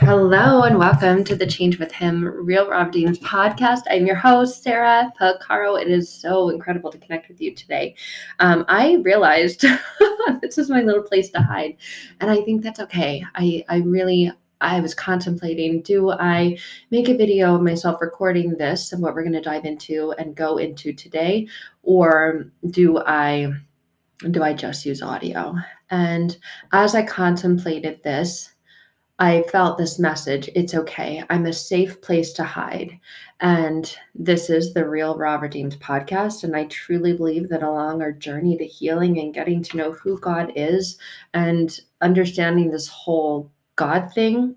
Hello and welcome to the Change with Him Real Raw Redeemed podcast. I'm your host, Sarah Pacaro. It is so incredible to connect with you today. Um, I realized this is my little place to hide, and I think that's okay. I, I really I was contemplating do I make a video of myself recording this and what we're going to dive into and go into today, or do I do I just use audio? And as I contemplated this, I felt this message it's okay. I'm a safe place to hide. And this is the Real Raw Redeemed podcast. And I truly believe that along our journey to healing and getting to know who God is and understanding this whole God thing,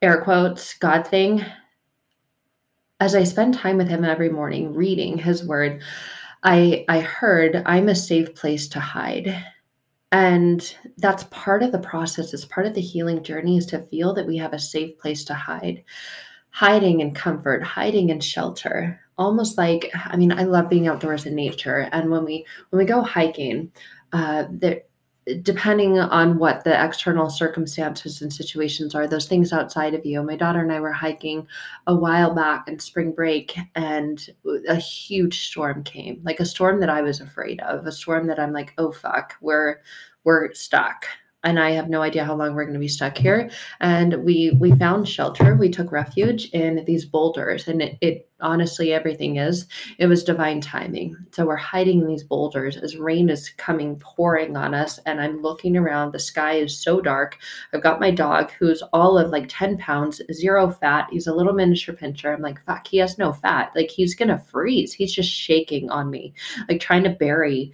air quotes, God thing, as I spend time with Him every morning reading His word, I, I heard I'm a safe place to hide and that's part of the process, it's part of the healing journey is to feel that we have a safe place to hide, hiding in comfort, hiding in shelter. Almost like, I mean, I love being outdoors in nature. And when we when we go hiking, uh, there depending on what the external circumstances and situations are, those things outside of you. My daughter and I were hiking a while back in spring break, and a huge storm came like a storm that I was afraid of, a storm that I'm like, oh, fuck, we're, we're stuck and I have no idea how long we're going to be stuck here. And we we found shelter. We took refuge in these boulders, and it, it, honestly everything is it was divine timing. So we're hiding in these boulders as rain is coming pouring on us, and I'm looking around. The sky is so dark. I've got my dog who's all of like ten pounds, zero fat. He's a little miniature pinscher. I'm like, fuck, he has no fat. Like he's gonna freeze. He's just shaking on me, like trying to bury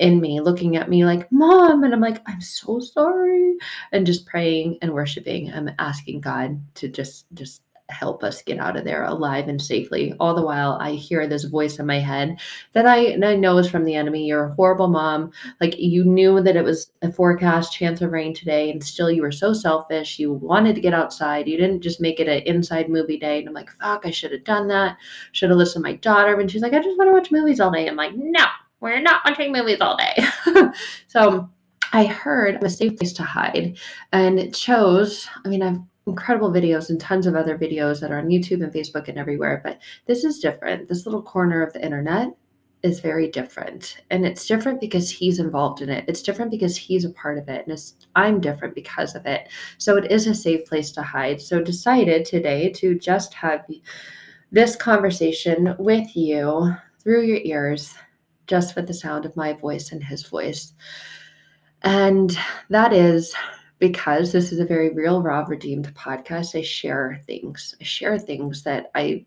in me looking at me like mom and i'm like i'm so sorry and just praying and worshiping i'm asking god to just just help us get out of there alive and safely. All the while i hear this voice in my head that i, I know is from the enemy you're a horrible mom. Like you knew that it was a forecast chance of rain today and still you were so selfish. You wanted to get outside. You didn't just make it an inside movie day and i'm like fuck i should have done that. Should have listened to my daughter and she's like i just want to watch movies all day. I'm like no we're not watching movies all day. so I heard a safe place to hide and chose, I mean, I've incredible videos and tons of other videos that are on YouTube and Facebook and everywhere, but this is different. This little corner of the internet is very different. And it's different because he's involved in it. It's different because he's a part of it. And I'm different because of it. So it is a safe place to hide. So decided today to just have this conversation with you through your ears just with the sound of my voice and his voice. And that is because this is a very real, raw, redeemed podcast. I share things. I share things that I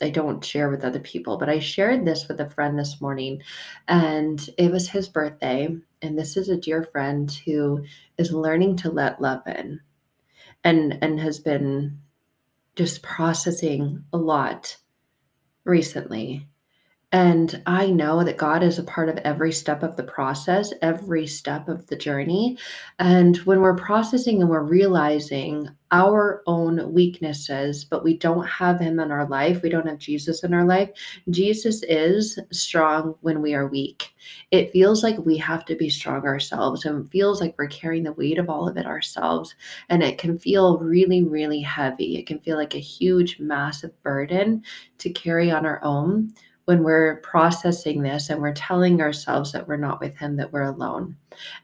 I don't share with other people, but I shared this with a friend this morning, and it was his birthday. And this is a dear friend who is learning to let love in, and and has been just processing a lot recently and I know that God is a part of every step of the process, every step of the journey. And when we're processing and we're realizing our own weaknesses, but we don't have Him in our life, we don't have Jesus in our life, Jesus is strong when we are weak. It feels like we have to be strong ourselves and feels like we're carrying the weight of all of it ourselves. And it can feel really, really heavy. It can feel like a huge, massive burden to carry on our own when we're processing this and we're telling ourselves that we're not with him that we're alone.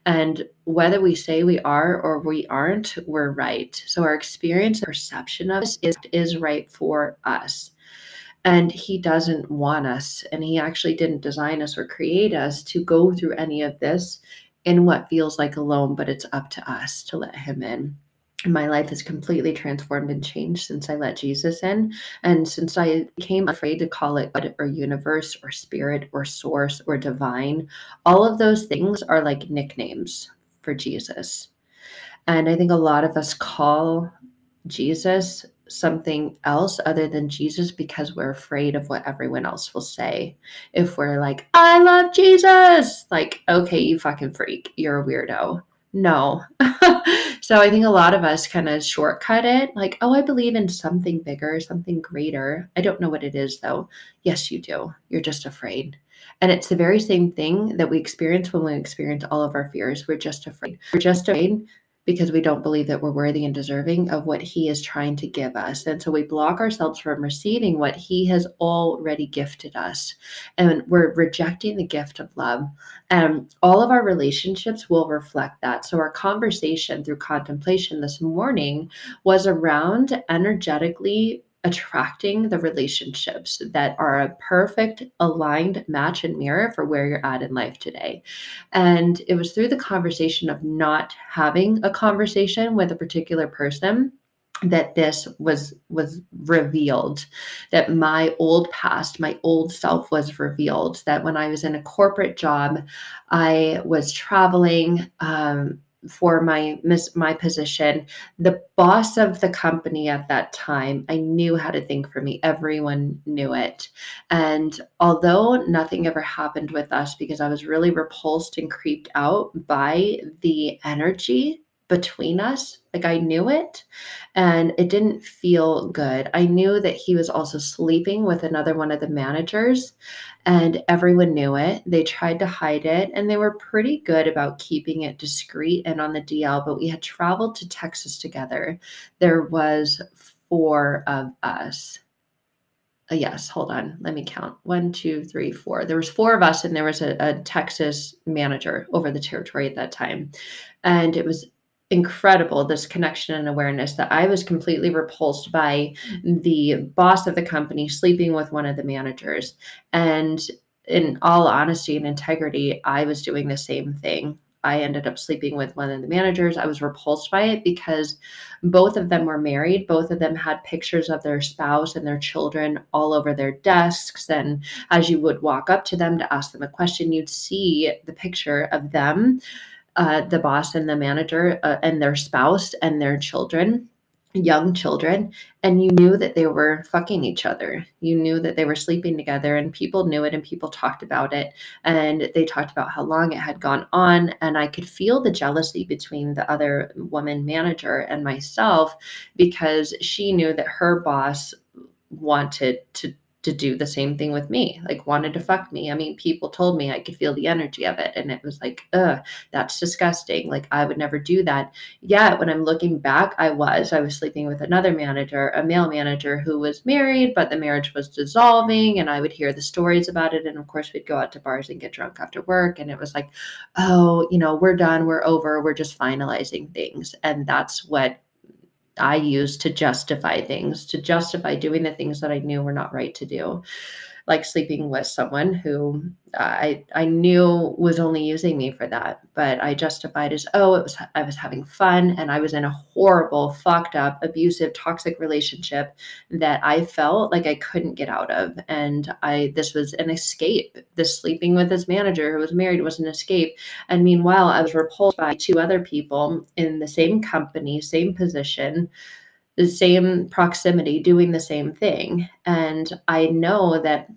And whether we say we are or we aren't we're right. So our experience perception of us is, is right for us. And he doesn't want us and he actually didn't design us or create us to go through any of this in what feels like alone but it's up to us to let him in my life has completely transformed and changed since I let Jesus in. And since I became afraid to call it God or universe or spirit or source or divine, all of those things are like nicknames for Jesus. And I think a lot of us call Jesus something else other than Jesus because we're afraid of what everyone else will say. If we're like, I love Jesus, like, okay, you fucking freak, you're a weirdo. No. so I think a lot of us kind of shortcut it like, oh, I believe in something bigger, something greater. I don't know what it is though. Yes, you do. You're just afraid. And it's the very same thing that we experience when we experience all of our fears. We're just afraid. We're just afraid because we don't believe that we're worthy and deserving of what He is trying to give us. And so we block ourselves from receiving what He has already gifted us. And we're rejecting the gift of love. And all of our relationships will reflect that. So our conversation through contemplation this morning was around energetically attracting the relationships that are a perfect aligned match and mirror for where you're at in life today. And it was through the conversation of not having a conversation with a particular person that this was was revealed that my old past my old self was revealed that when i was in a corporate job i was traveling um, for my my position. The boss of the company at that time i knew how to think for me. Everyone knew it. And although nothing ever happened with us because i was really repulsed and creeped out by the energy between us. Like I knew it and it didn't feel good. I knew that he was also sleeping with another one of the managers and everyone knew it. They tried to hide it and they were pretty good about keeping it discreet and on the DL, but we had traveled to Texas together. There was four of us. Uh, yes, hold on. Let me count. One, two, three, four. There was four of us, and there was a, a Texas manager over the territory at that time, and it was incredible this connection and awareness that I was completely repulsed by the boss of the company sleeping with one of the managers. And in all honesty and integrity, I was doing the same thing. I ended up sleeping with one of the managers. I was repulsed by it because both of them were married. Both of them had pictures of their spouse and their children all over their desks. And as you would walk up to them to ask them a question, you'd see the picture of them uh, the boss and the manager uh, and their spouse and their children young children and you knew that they were fucking each other. You knew that they were sleeping together and people knew it and people talked about it and they talked about how long it had gone on and i could feel the jealousy between the other woman manager and myself because she knew that her boss wanted to to do the same thing with me, like wanted to fuck me. I mean, people told me I could feel the energy of it. And it was like, ugh, that's disgusting. Like, I would never do that. Yet, when I'm looking back, I was. I was sleeping with another manager, a male manager who was married, but the marriage was dissolving. And I would hear the stories about it. And of course, we'd go out to bars and get drunk after work. And it was like, oh, you know, we're done, we're over, we're just finalizing things. And that's what I used to justify things, to justify doing the things that I knew were not right to do like sleeping with someone who uh, I I knew was only using me for that, but I justified as oh it was I was having fun and I was in a horrible, fucked up, abusive, toxic relationship that I felt like I couldn't get out of, and I this was an escape. This sleeping with his manager who was married was an escape, and meanwhile I was repulsed by two other people in the same company, same position the same proximity doing the same thing. And I know that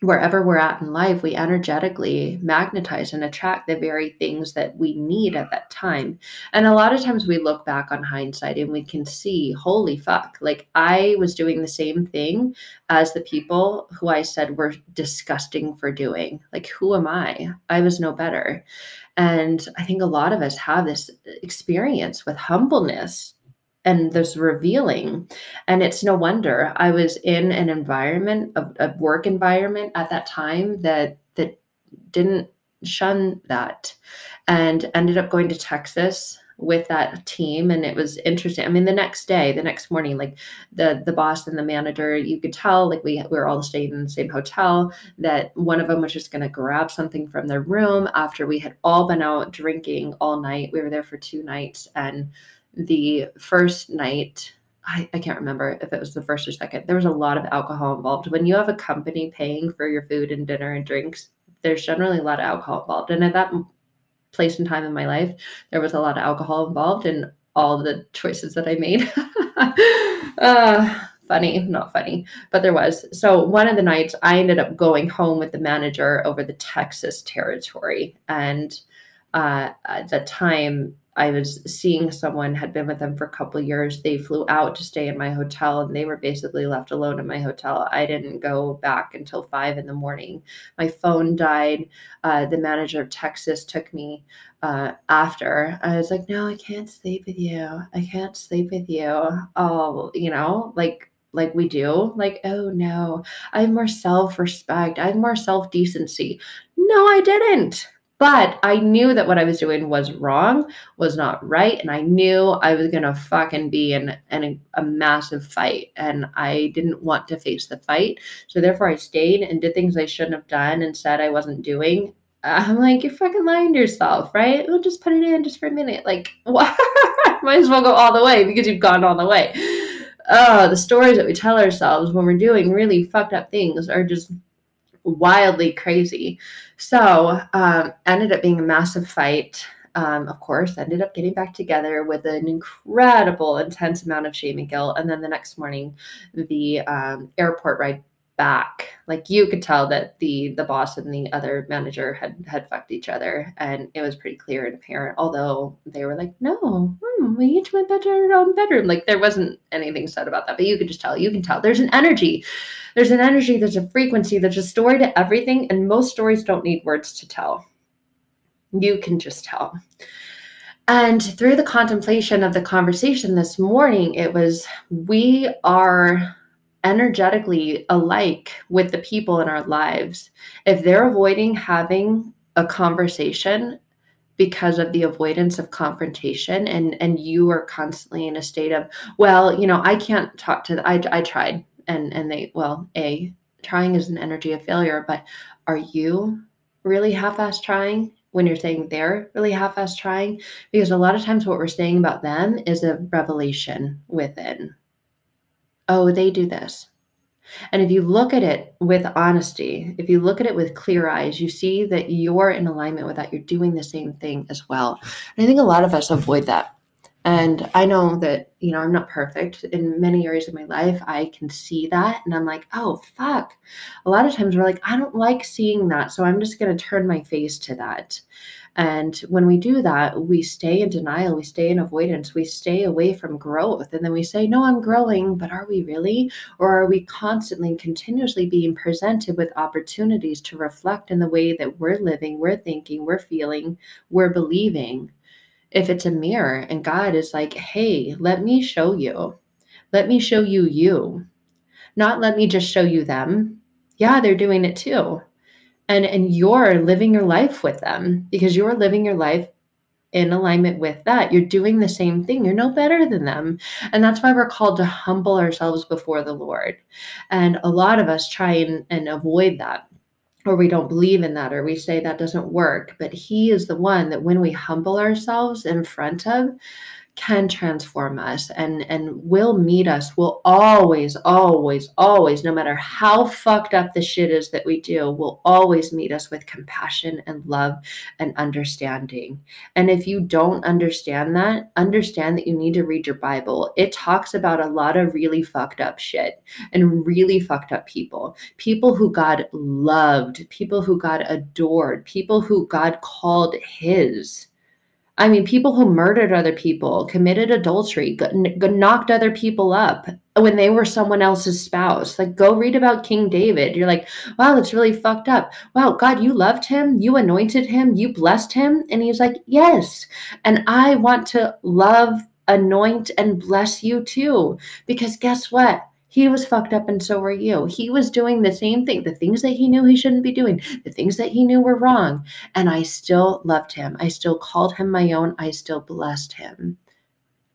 wherever we're at in life, we energetically magnetize and attract the very things that we need at that time. And a lot of times we look back on hindsight and we can see, holy fuck, like I was doing the same thing as the people who I said were disgusting for doing. Like, who am I? I was no better. And I think a lot of us have this experience with humbleness and this revealing. And it's no wonder. I was in an environment a, a work environment at that time that that didn't shun that and ended up going to texas with that team. And it was interesting. I mean the next day the next morning like the the boss and the manager you could tell like we, we were all staying in the same hotel that one of them was just going to grab something from their room after we had all been out drinking all night. We were there for two nights and the first night, I, I can't remember if it was the first or second, there was a lot of alcohol involved. When you have a company paying for your food and dinner and drinks, there's generally a lot of alcohol involved. And at that place and time in my life, there was a lot of alcohol involved in all the choices that I made. uh, funny, not funny, but there was. So one of the nights I ended up going home with the manager over the Texas territory. And uh, at the time, I was seeing someone had been with them for a couple years. They flew out to stay in my hotel and they were basically left alone in my hotel. I didn't go back until five in the morning. My phone died. Uh, the manager of Texas took me uh, after. I was like, no, I can't sleep with you. I can't sleep with you. Oh, you know, like like we do. Like, oh no, I have more self respect. I have more self decency. No, I didn't. But I knew that what I was doing was wrong, was not right, and I knew I was gonna fucking be in, in a, a massive fight, and I didn't want to face the fight. So therefore, I stayed and did things I shouldn't have done and said I wasn't doing. I'm like, you're fucking lying to yourself, right? We'll just put it in just for a minute. Like, what? Might as well go all the way because you've gone all the way. Oh, the stories that we tell ourselves when we're doing really fucked up things are just wildly crazy. So, um, ended up being a massive fight. Um, of course, ended up getting back together with an incredible, intense amount of shame and guilt. And then the next morning, the um, airport ride back. Like you could tell that the the boss and the other manager had had fucked each other and it was pretty clear and apparent although they were like no hmm, we each went back to our own bedroom. Like there wasn't anything said about that but you could just tell you can tell. There's an energy there's an energy there's a frequency there's a story to everything and most stories don't need words to tell. You can just tell. And through the contemplation of the conversation this morning it was we are energetically alike with the people in our lives. If they're avoiding having a conversation because of the avoidance of confrontation and and you are constantly in a state of well you know i can't talk to the, I, I tried and and they well a trying is an energy of failure but are you really half-ass trying when you're saying they're really half-ass trying because a lot of times what we're saying about them is a revelation within oh, they do this. And if you look at it with honesty, if you look at it with clear eyes, you see that you're in alignment with that. You're doing the same thing as well. And I think a lot of us avoid that. And I know that, you know, I'm not perfect in many areas of my life. I can see that. And I'm like, oh, fuck. A lot of times we're like, I don't like seeing that. So I'm just going to turn my face to that. And when we do that, we stay in denial, we stay in avoidance, we stay away from growth. And then we say, No, I'm growing, but are we really? Or are we constantly, continuously being presented with opportunities to reflect in the way that we're living, we're thinking, we're feeling, we're believing? If it's a mirror and God is like, Hey, let me show you, let me show you you, not let me just show you them. Yeah, they're doing it too and and you're living your life with them because you're living your life in alignment with that. You're doing the same thing. You're no better than them. And that's why we're called to humble ourselves before the lord. And a lot of us try and, and avoid that or we don't believe in that or we say that doesn't work. But he is the one that when we humble ourselves in front of can transform us and and will meet us will always always always no matter how fucked up the shit is that we do will always meet us with compassion and love and understanding. And if you don't understand that understand that you need to read your bible. It talks about a lot of really fucked up shit and really fucked up people. People who god loved people who god adored people who god called his I mean, people who murdered other people, committed adultery, knocked other people up when they were someone else's spouse. Like, go read about King David. You're like, wow, that's really fucked up. Wow, God, you loved him. You anointed him. You blessed him. And he's like, yes. And I want to love, anoint, and bless you too. Because guess what? He was fucked up and so were you. He was doing the same thing, the things that he knew he shouldn't be doing, the things that he knew were wrong. And I still loved him. I still called him my own. I still blessed him.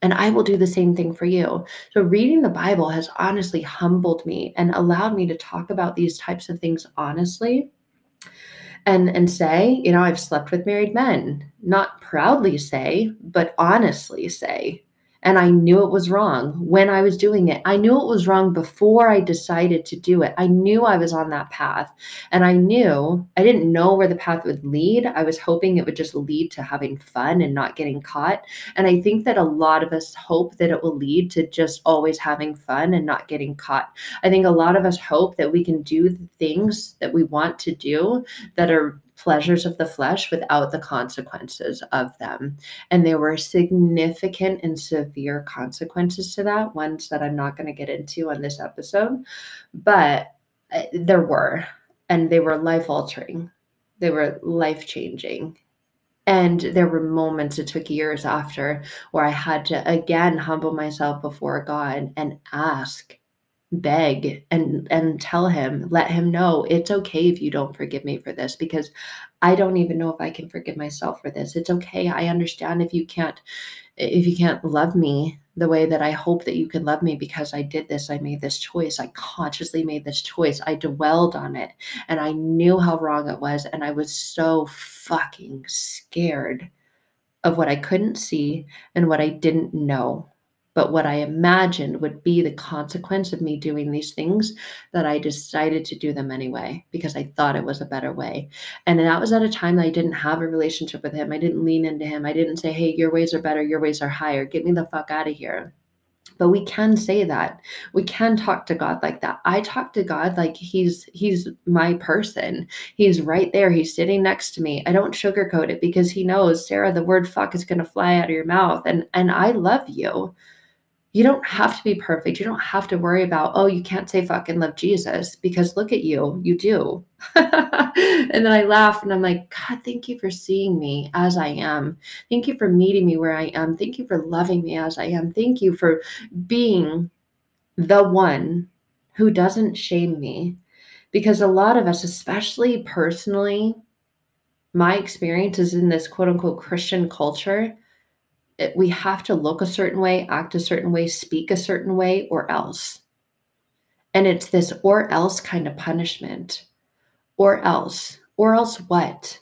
And I will do the same thing for you. So, reading the Bible has honestly humbled me and allowed me to talk about these types of things honestly and and say you know i've slept with married men not proudly say but honestly say and I knew it was wrong when I was doing it. I knew it was wrong before I decided to do it. I knew I was on that path. And I knew I didn't know where the path would lead. I was hoping it would just lead to having fun and not getting caught. And I think that a lot of us hope that it will lead to just always having fun and not getting caught. I think a lot of us hope that we can do the things that we want to do that are pleasures of the flesh without the consequences of them. And there were significant and severe consequences to that, ones that I'm not going to get into on this episode, but uh, there were, and they were life altering, they were life changing. And there were moments, it took years after, where I had to again humble myself before God and ask beg and and tell him let him know it's okay if you don't forgive me for this because i don't even know if i can forgive myself for this. It's okay. I understand if you can't if you can't love me the way that i hope that you can love me because i did this i made this choice i consciously made this choice i dwelled on it and i knew how wrong it was and i was so fucking scared of what i couldn't see and what i didn't know but what I imagined would be the consequence of me doing these things that I decided to do them anyway because I thought it was a better way. And that was at a time that I didn't have a relationship with him. I didn't lean into him. I didn't say, hey, your ways are better, your ways are higher. Get me the fuck out of here. But we can say that. We can talk to God like that. I talk to God like he's he's my person. He's right there. He's sitting next to me. I don't sugarcoat it because he knows, Sarah, the word fuck is going to fly out of your mouth and and I love you you don't have to be perfect. You don't have to worry about, oh, you can't say fucking love Jesus because look at you, you do. and then I laugh and I'm like, God, thank you for seeing me as I am. Thank you for meeting me where I am. Thank you for loving me as I am. Thank you for being the one who doesn't shame me. Because a lot of us, especially personally, my experience is in this quote unquote Christian culture we have to look a certain way, act a certain way, speak a certain way, or else. And it's this or else kind of punishment. Or else. Or else what?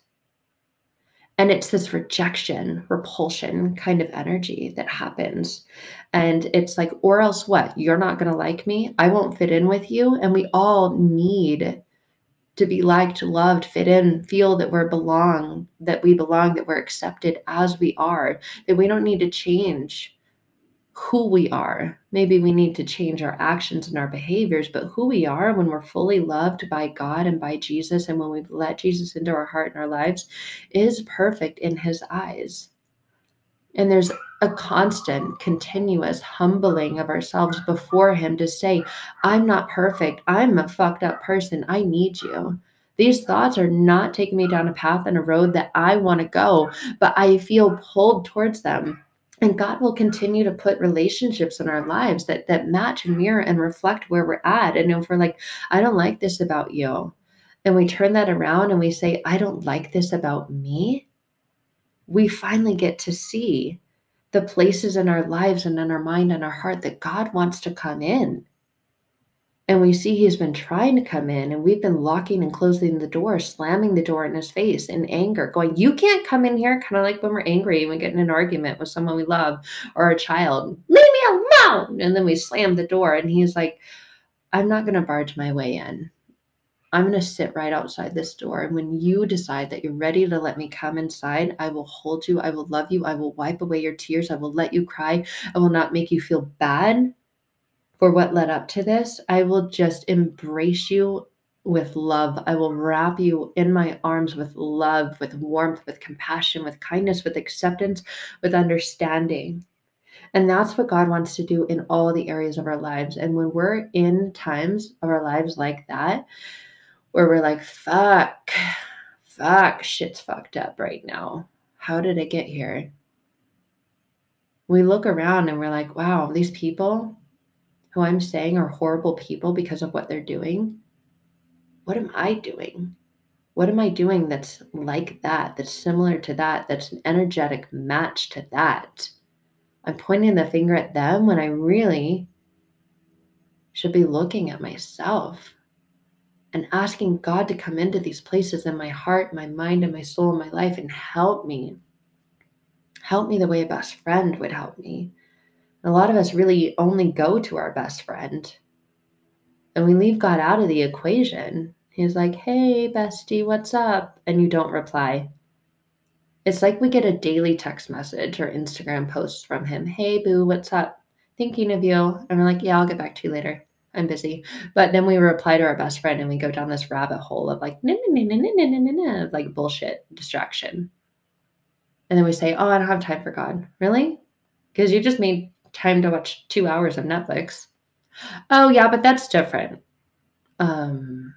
And it's this rejection, repulsion kind of energy that happens. And it's like, or else what? You're not going to like me. I won't fit in with you. And we all need to be liked, loved, fit in, feel that we're belong, that we belong, that we're accepted as we are, that we don't need to change who we are. Maybe we need to change our actions and our behaviors, but who we are when we're fully loved by God and by Jesus, and when we've let Jesus into our heart and our lives, is perfect in His eyes. And there's a constant, continuous humbling of ourselves before Him to say, I'm not perfect. I'm a fucked up person. I need you. These thoughts are not taking me down a path and a road that I want to go, but I feel pulled towards them. And God will continue to put relationships in our lives that that match and mirror and reflect where we're at. And if we're like, I don't like this about you, and we turn that around and we say, I don't like this about me, we finally get to see the places in our lives and in our mind and our heart that God wants to come in. And we see he's been trying to come in, and we've been locking and closing the door, slamming the door in his face in anger, going, You can't come in here. Kind of like when we're angry and we get in an argument with someone we love or a child, leave me alone. And then we slam the door, and he's like, I'm not going to barge my way in. I'm going to sit right outside this door. And when you decide that you're ready to let me come inside, I will hold you. I will love you. I will wipe away your tears. I will let you cry. I will not make you feel bad for what led up to this. I will just embrace you with love. I will wrap you in my arms with love, with warmth, with compassion, with kindness, with acceptance, with understanding. And that's what God wants to do in all the areas of our lives. And when we're in times of our lives like that, where we're like, fuck, fuck, shit's fucked up right now. How did it get here? We look around and we're like, wow, these people who I'm saying are horrible people because of what they're doing. What am I doing? What am I doing that's like that, that's similar to that, that's an energetic match to that? I'm pointing the finger at them when I really should be looking at myself and asking God to come into these places in my heart, my mind, and my soul, my life and help me. Help me the way a best friend would help me. a lot of us really only go to our best friend and we leave God out of the equation. He's like, hey, bestie, what's up? And you don't reply. It's like we get a daily text message or Instagram post from him. Hey, boo, what's up? Thinking of you. And we're like, yeah, I'll get back to you later. I'm busy. But then we reply to our best friend and we go down this rabbit hole of like, nah, nah, nah, nah, nah, nah, nah, nah, like bullshit distraction. And then we say, oh, I don't have time for God. Really? Because you just made time to watch two hours of Netflix. Oh, yeah, but that's different. Um,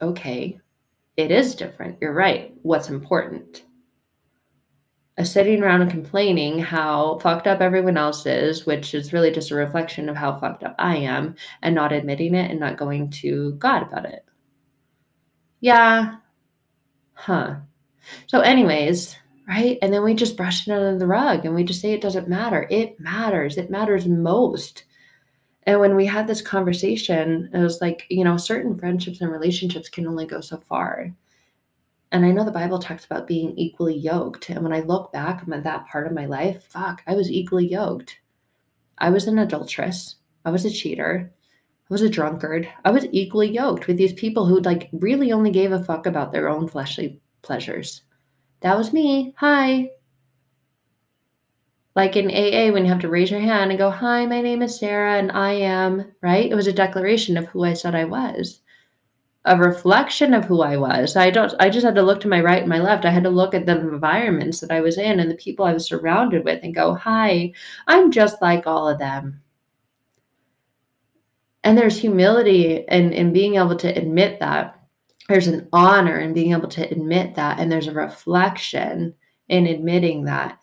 okay. It is different. You're right. What's important? Sitting around and complaining how fucked up everyone else is, which is really just a reflection of how fucked up I am, and not admitting it and not going to God about it. Yeah. Huh. So, anyways, right? And then we just brush it under the rug and we just say it doesn't matter. It matters. It matters most. And when we had this conversation, it was like, you know, certain friendships and relationships can only go so far. And I know the Bible talks about being equally yoked. And when I look back at that part of my life, fuck, I was equally yoked. I was an adulteress. I was a cheater. I was a drunkard. I was equally yoked with these people who like really only gave a fuck about their own fleshly pleasures. That was me. Hi. Like in AA, when you have to raise your hand and go, Hi, my name is Sarah and I am, right? It was a declaration of who I said I was a reflection of who I was. I don't I just had to look to my right and my left. I had to look at the environments that I was in and the people I was surrounded with and go, "Hi, I'm just like all of them." And there's humility in in being able to admit that. There's an honor in being able to admit that and there's a reflection in admitting that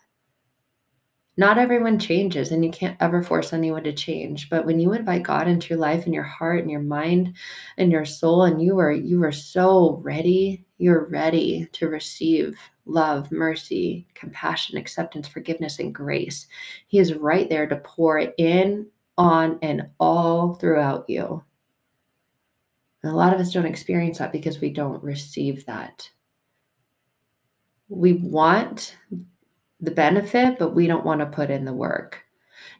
not everyone changes and you can't ever force anyone to change but when you invite god into your life and your heart and your mind and your soul and you are you are so ready you're ready to receive love mercy compassion acceptance forgiveness and grace. He is right there to pour it in on and all throughout you. And a lot of us don't experience that because we don't receive that. We want the benefit, but we don't want to put in the work.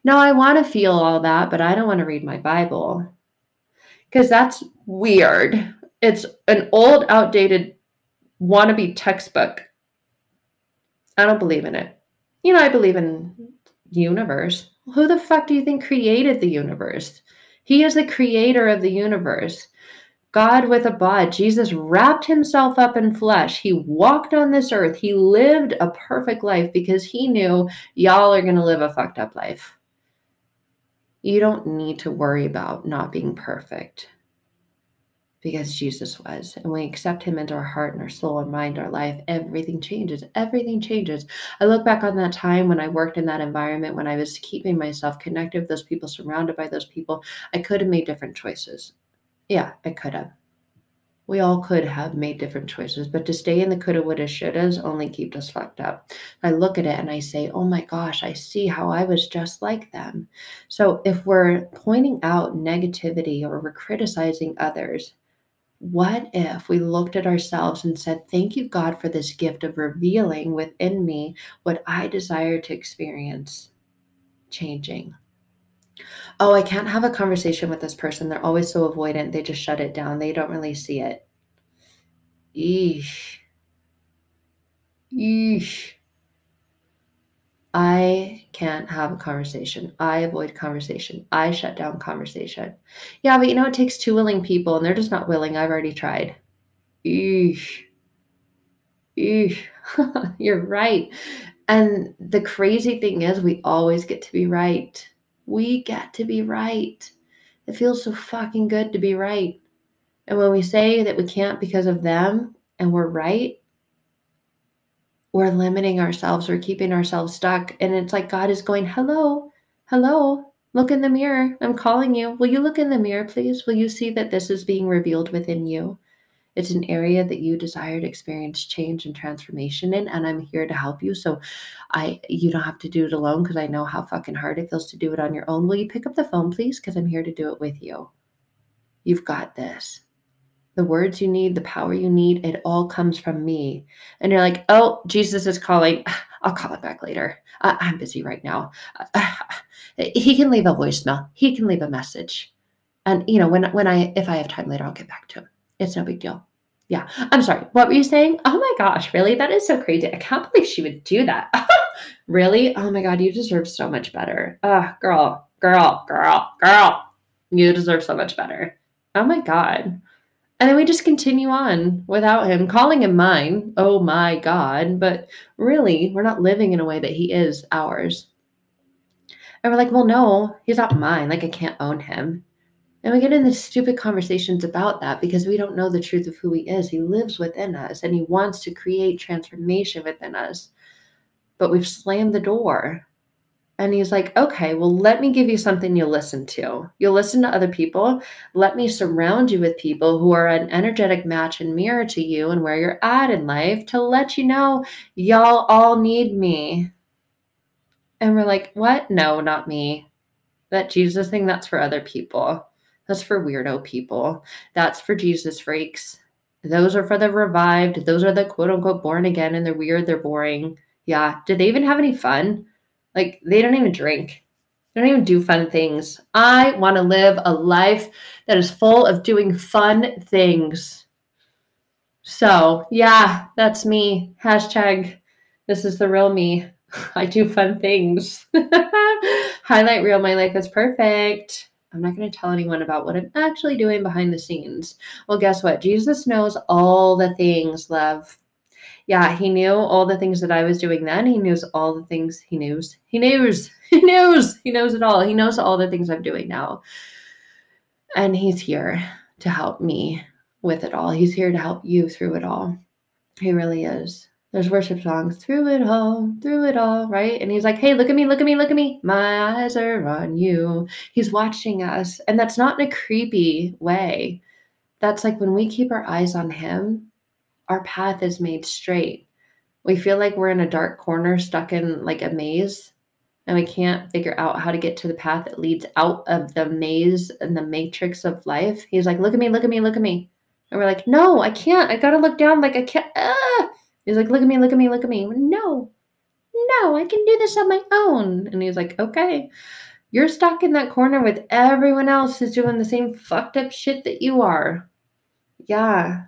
No, I want to feel all that, but I don't want to read my Bible because that's weird. It's an old, outdated, wannabe textbook. I don't believe in it. You know, I believe in universe. Who the fuck do you think created the universe? He is the creator of the universe. God with a bod. Jesus wrapped himself up in flesh. He walked on this earth. He lived a perfect life because he knew y'all are going to live a fucked up life. You don't need to worry about not being perfect because Jesus was. And we accept him into our heart and our soul and mind, our life, everything changes. Everything changes. I look back on that time when I worked in that environment, when I was keeping myself connected with those people, surrounded by those people. I could have made different choices. Yeah, I could have. We all could have made different choices, but to stay in the coulda, woulda, shouldas only keep us fucked up. I look at it and I say, oh my gosh, I see how I was just like them. So if we're pointing out negativity or we're criticizing others, what if we looked at ourselves and said, Thank you, God, for this gift of revealing within me what I desire to experience changing? Oh, I can't have a conversation with this person. They're always so avoidant. They just shut it down. They don't really see it. Eesh. Eesh. I can't have a conversation. I avoid conversation. I shut down conversation. Yeah, but you know, it takes two willing people and they're just not willing. I've already tried. Eesh. Eesh. You're right. And the crazy thing is, we always get to be right. We get to be right. It feels so fucking good to be right. And when we say that we can't because of them and we're right, we're limiting ourselves, we're keeping ourselves stuck. And it's like God is going, hello, hello, look in the mirror. I'm calling you. Will you look in the mirror, please? Will you see that this is being revealed within you? It's an area that you desire to experience change and transformation in, and I'm here to help you. So I you don't have to do it alone because I know how fucking hard it feels to do it on your own. Will you pick up the phone, please? Because I'm here to do it with you. You've got this. The words you need, the power you need, it all comes from me. And you're like, oh, Jesus is calling. I'll call it back later. Uh, I'm busy right now. Uh, he can leave a voicemail. He can leave a message. And you know, when when I if I have time later, I'll get back to him. It's no big deal. Yeah. I'm sorry. What were you saying? Oh my gosh, really? That is so crazy. I can't believe she would do that. really? Oh my God, you deserve so much better. Ugh, girl, girl, girl, girl. You deserve so much better. Oh my God. And then we just continue on without him, calling him mine. Oh my God. But really, we're not living in a way that he is ours. And we're like, well, no, he's not mine. Like, I can't own him. And we get into stupid conversations about that because we don't know the truth of who he is. He lives within us and he wants to create transformation within us. But we've slammed the door. And he's like, okay, well, let me give you something you'll listen to. You'll listen to other people. Let me surround you with people who are an energetic match and mirror to you and where you're at in life to let you know y'all all need me. And we're like, what? No, not me. That Jesus thing, that's for other people. That's for weirdo people. That's for Jesus freaks. Those are for the revived. Those are the quote unquote born again and they're weird, they're boring. Yeah. Did they even have any fun? Like, they don't even drink. They don't even do fun things. I want to live a life that is full of doing fun things. So, yeah, that's me. Hashtag, this is the real me. I do fun things. Highlight reel, my life is perfect. I'm not going to tell anyone about what I'm actually doing behind the scenes. Well, guess what? Jesus knows all the things, love. Yeah, he knew all the things that I was doing then. He knows all the things he knows. He knows. He knows. He knows it all. He knows all the things I'm doing now. And he's here to help me with it all. He's here to help you through it all. He really is. There's worship songs through it all, through it all, right? And he's like, hey, look at me, look at me, look at me. My eyes are on you. He's watching us. And that's not in a creepy way. That's like when we keep our eyes on him, our path is made straight. We feel like we're in a dark corner, stuck in like a maze, and we can't figure out how to get to the path that leads out of the maze and the matrix of life. He's like, look at me, look at me, look at me. And we're like, no, I can't. I gotta look down. Like I can't. Ah! He's like, look at me, look at me, look at me. No, no, I can do this on my own. And he's like, okay, you're stuck in that corner with everyone else who's doing the same fucked up shit that you are. Yeah.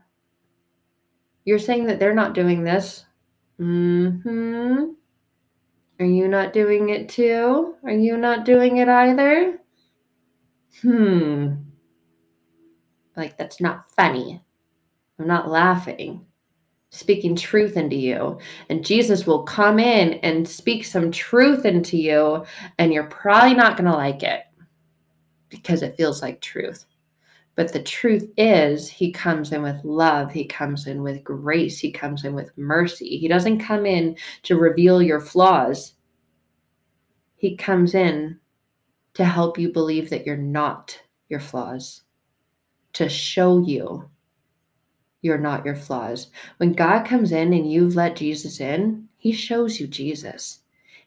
You're saying that they're not doing this. Mm hmm. Are you not doing it too? Are you not doing it either? Hmm. Like, that's not funny. I'm not laughing speaking truth into you. And Jesus will come in and speak some truth into you, and you're probably not going to like it because it feels like truth. But the truth is, he comes in with love. He comes in with grace. He comes in with mercy. He doesn't come in to reveal your flaws. He comes in to help you believe that you're not your flaws, to show you you're not your flaws. When God comes in and you've let Jesus in, he shows you Jesus.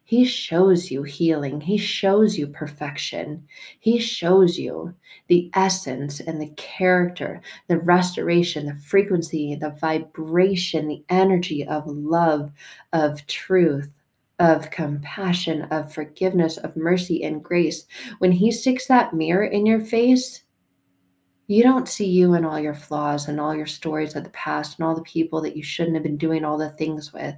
He shows you healing. He shows you perfection. He shows you the essence and the character, the restoration, the frequency, the vibration, the energy of love, of truth, of compassion, of forgiveness, of mercy and grace. When He sticks that mirror in your face, you don't see you and all your flaws and all your stories of the past and all the people that you shouldn't have been doing all the things with.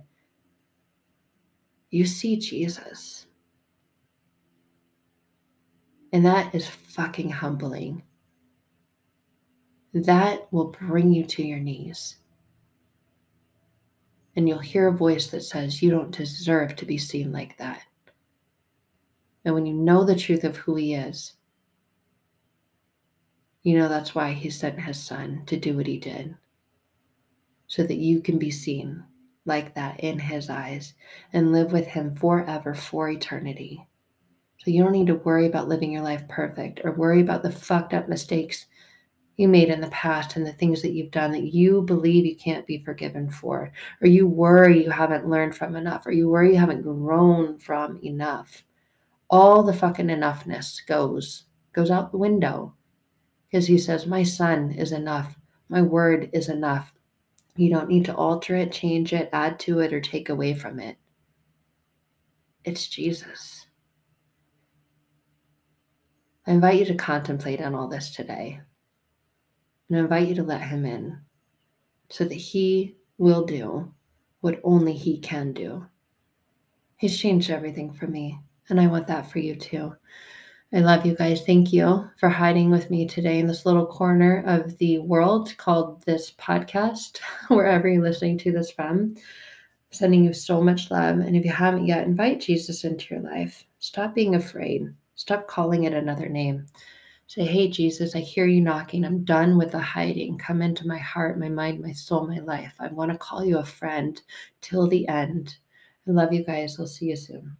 You see Jesus. And that is fucking humbling. That will bring you to your knees. And you'll hear a voice that says, You don't deserve to be seen like that. And when you know the truth of who He is, you know, that's why he sent his son to do what he did, so that you can be seen like that in his eyes and live with him forever, for eternity. So you don't need to worry about living your life perfect or worry about the fucked up mistakes you made in the past and the things that you've done that you believe you can't be forgiven for, or you worry you haven't learned from enough, or you worry you haven't grown from enough. All the fucking enoughness goes goes out the window because he says, My son is enough. My word is enough. You don't need to alter it, change it, add to it, or take away from it. It's Jesus. I invite you to contemplate on all this today. And I invite you to let him in so that he will do what only he can do. He's changed everything for me, and I want that for you too. I love you guys. Thank you for hiding with me today in this little corner of the world called this podcast, wherever you're listening to this from. Sending you so much love. And if you haven't yet, invite Jesus into your life. Stop being afraid. Stop calling it another name. Say, hey, Jesus, I hear you knocking. I'm done with the hiding. Come into my heart, my mind, my soul, my life. I want to call you a friend till the end. I love you guys. I'll see you soon.